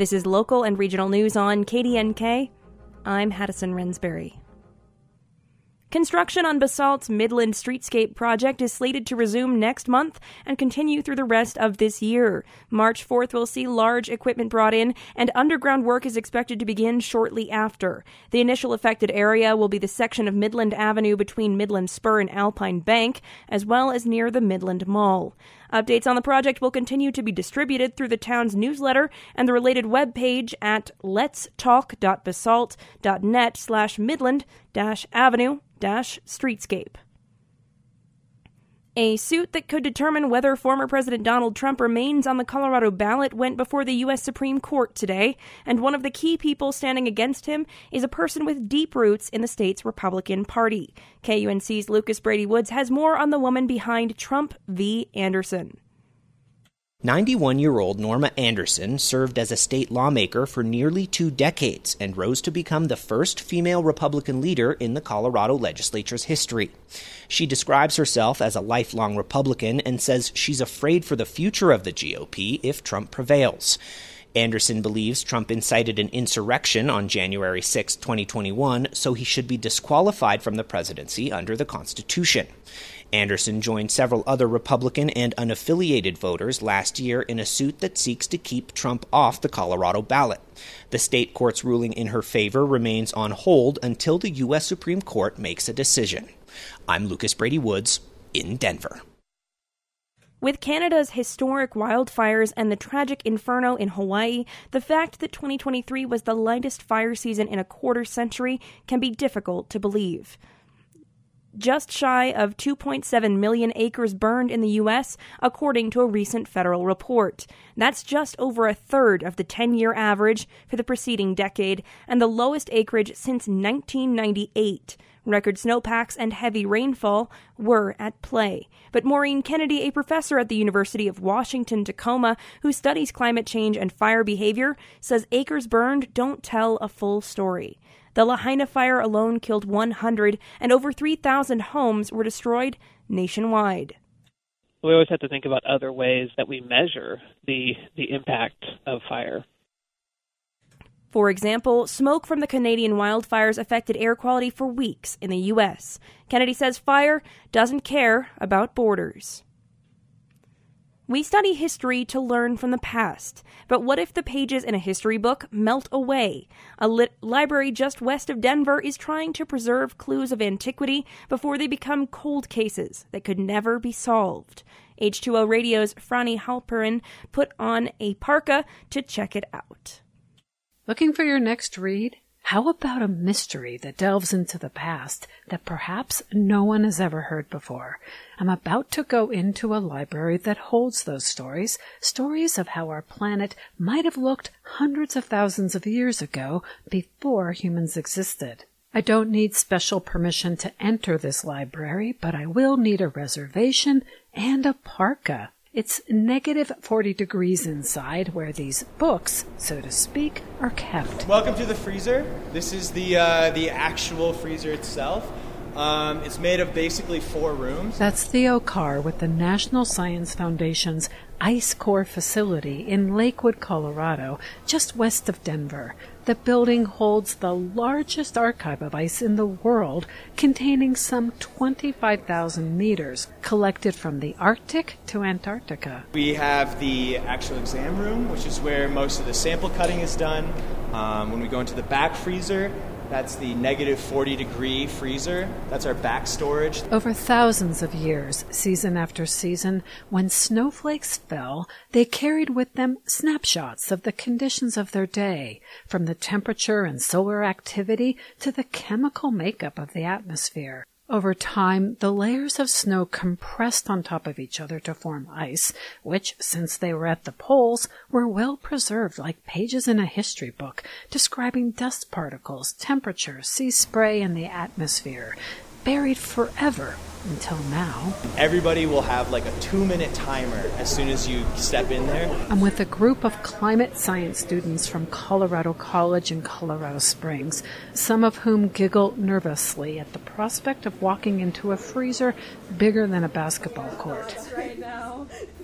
This is local and regional news on KDNK. I'm Hattison Rensberry. Construction on Basalt's Midland Streetscape project is slated to resume next month and continue through the rest of this year. March 4th will see large equipment brought in, and underground work is expected to begin shortly after. The initial affected area will be the section of Midland Avenue between Midland Spur and Alpine Bank, as well as near the Midland Mall. Updates on the project will continue to be distributed through the town's newsletter and the related webpage at letstalk.basalt.net slash midland dash avenue dash streetscape. A suit that could determine whether former President Donald Trump remains on the Colorado ballot went before the U.S. Supreme Court today, and one of the key people standing against him is a person with deep roots in the state's Republican Party. KUNC's Lucas Brady Woods has more on the woman behind Trump v. Anderson. 91 year old Norma Anderson served as a state lawmaker for nearly two decades and rose to become the first female Republican leader in the Colorado legislature's history. She describes herself as a lifelong Republican and says she's afraid for the future of the GOP if Trump prevails. Anderson believes Trump incited an insurrection on January 6, 2021, so he should be disqualified from the presidency under the Constitution. Anderson joined several other Republican and unaffiliated voters last year in a suit that seeks to keep Trump off the Colorado ballot. The state court's ruling in her favor remains on hold until the U.S. Supreme Court makes a decision. I'm Lucas Brady Woods in Denver. With Canada's historic wildfires and the tragic inferno in Hawaii, the fact that 2023 was the lightest fire season in a quarter century can be difficult to believe just shy of 2.7 million acres burned in the U.S., according to a recent federal report. That's just over a third of the 10 year average for the preceding decade, and the lowest acreage since 1998. Record snowpacks and heavy rainfall were at play. But Maureen Kennedy, a professor at the University of Washington Tacoma who studies climate change and fire behavior, says acres burned don't tell a full story. The Lahaina fire alone killed 100, and over 3,000 homes were destroyed nationwide. We always have to think about other ways that we measure the, the impact of fire. For example, smoke from the Canadian wildfires affected air quality for weeks in the U.S. Kennedy says fire doesn't care about borders. We study history to learn from the past, but what if the pages in a history book melt away? A lit- library just west of Denver is trying to preserve clues of antiquity before they become cold cases that could never be solved. H2O Radio's Franny Halperin put on a parka to check it out. Looking for your next read? How about a mystery that delves into the past that perhaps no one has ever heard before? I'm about to go into a library that holds those stories, stories of how our planet might have looked hundreds of thousands of years ago before humans existed. I don't need special permission to enter this library, but I will need a reservation and a parka. It's negative 40 degrees inside where these books, so to speak, are kept. Welcome to the freezer. This is the, uh, the actual freezer itself. Um, it's made of basically four rooms. That's Theo Carr with the National Science Foundation's Ice Core facility in Lakewood, Colorado, just west of Denver. The building holds the largest archive of ice in the world, containing some 25,000 meters collected from the Arctic to Antarctica. We have the actual exam room, which is where most of the sample cutting is done. Um, when we go into the back freezer, that's the negative 40 degree freezer. That's our back storage. Over thousands of years, season after season, when snowflakes fell, they carried with them snapshots of the conditions of their day, from the temperature and solar activity to the chemical makeup of the atmosphere. Over time, the layers of snow compressed on top of each other to form ice, which, since they were at the poles, were well preserved like pages in a history book describing dust particles, temperature, sea spray, and the atmosphere, buried forever until now. Everybody will have like a two minute timer as soon as you step in there. I'm with a group of climate science students from Colorado College in Colorado Springs, some of whom giggle nervously at the prospect of walking into a freezer bigger than a basketball court.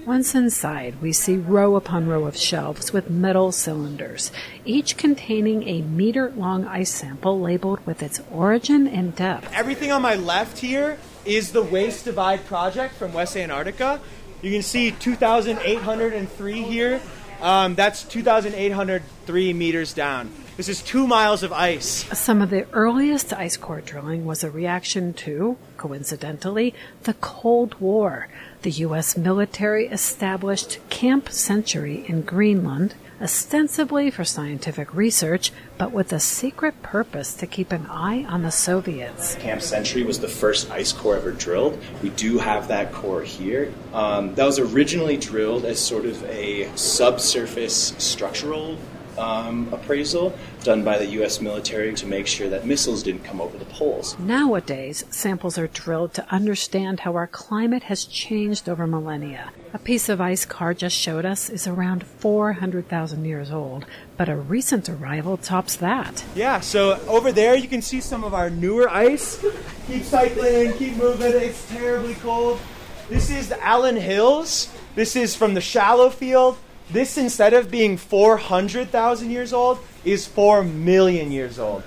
Once inside, we see row upon row of shelves with metal cylinders, each containing a meter long ice sample labeled with its origin and depth. Everything on my left here is the WAIS Divide project from West Antarctica. You can see 2,803 here. Um, that's 2,803 meters down. This is two miles of ice. Some of the earliest ice core drilling was a reaction to, coincidentally, the Cold War. The U.S. military established Camp Century in Greenland ostensibly for scientific research, but with a secret purpose to keep an eye on the Soviets. Camp Century was the first ice core ever drilled. We do have that core here. Um, that was originally drilled as sort of a subsurface structural um, appraisal done by the U.S. military to make sure that missiles didn't come over the poles. Nowadays, samples are drilled to understand how our climate has changed over millennia. A piece of ice Carr just showed us is around 400,000 years old, but a recent arrival tops that. Yeah, so over there you can see some of our newer ice. Keep cycling, keep moving, it's terribly cold. This is the Allan Hills. This is from the shallow field. This, instead of being 400,000 years old, is 4 million years old.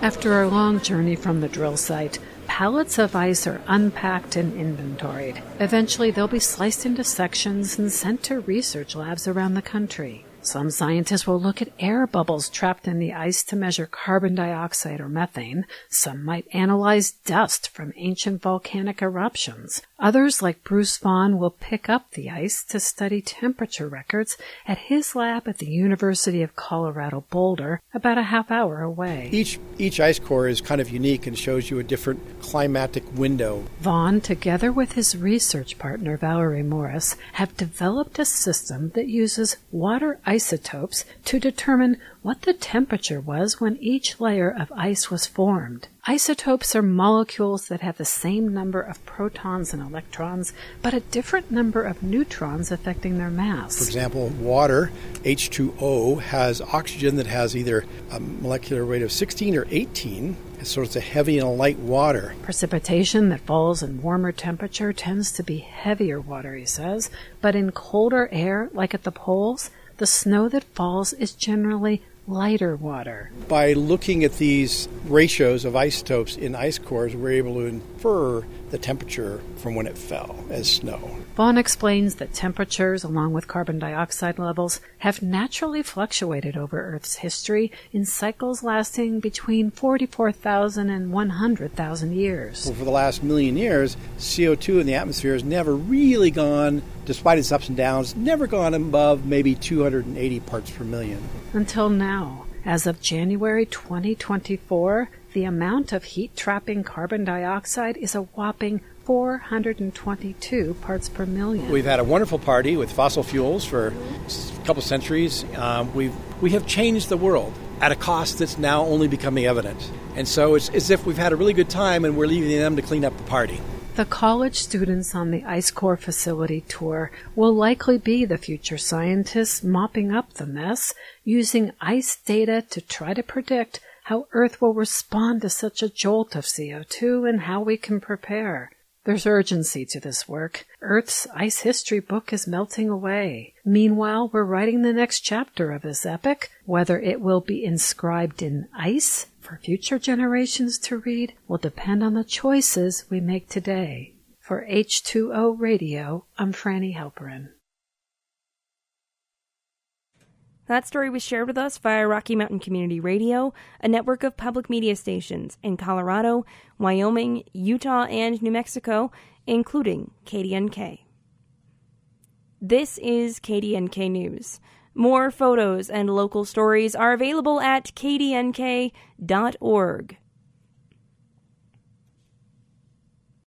After a long journey from the drill site, pallets of ice are unpacked and inventoried. Eventually, they'll be sliced into sections and sent to research labs around the country. Some scientists will look at air bubbles trapped in the ice to measure carbon dioxide or methane. Some might analyze dust from ancient volcanic eruptions. Others, like Bruce Vaughn, will pick up the ice to study temperature records at his lab at the University of Colorado Boulder, about a half hour away. Each each ice core is kind of unique and shows you a different climatic window. Vaughn, together with his research partner Valerie Morris, have developed a system that uses water isotopes to determine what the temperature was when each layer of ice was formed. Isotopes are molecules that have the same number of protons and electrons, but a different number of neutrons affecting their mass. For example, water, H2O, has oxygen that has either a molecular weight of 16 or 18, so it's a heavy and a light water. Precipitation that falls in warmer temperature tends to be heavier water, he says, but in colder air, like at the poles, the snow that falls is generally lighter water. By looking at these ratios of isotopes in ice cores, we're able to infer the temperature from when it fell as snow. Vaughn explains that temperatures, along with carbon dioxide levels, have naturally fluctuated over Earth's history in cycles lasting between 44,000 and 100,000 years. Well, for the last million years, CO2 in the atmosphere has never really gone, despite its ups and downs, never gone above maybe 280 parts per million. Until now. As of January 2024, the amount of heat trapping carbon dioxide is a whopping 422 parts per million. We've had a wonderful party with fossil fuels for a couple centuries. Um, we've, we have changed the world at a cost that's now only becoming evident. And so it's as if we've had a really good time and we're leaving them to clean up the party. The college students on the Ice Core facility tour will likely be the future scientists mopping up the mess, using ice data to try to predict how Earth will respond to such a jolt of CO2 and how we can prepare. There's urgency to this work. Earth's ice history book is melting away. Meanwhile, we're writing the next chapter of this epic. Whether it will be inscribed in ice for future generations to read will depend on the choices we make today. For H2O Radio, I'm Franny Halperin. That story was shared with us via Rocky Mountain Community Radio, a network of public media stations in Colorado, Wyoming, Utah, and New Mexico, including KDNK. This is KDNK News. More photos and local stories are available at kdnk.org.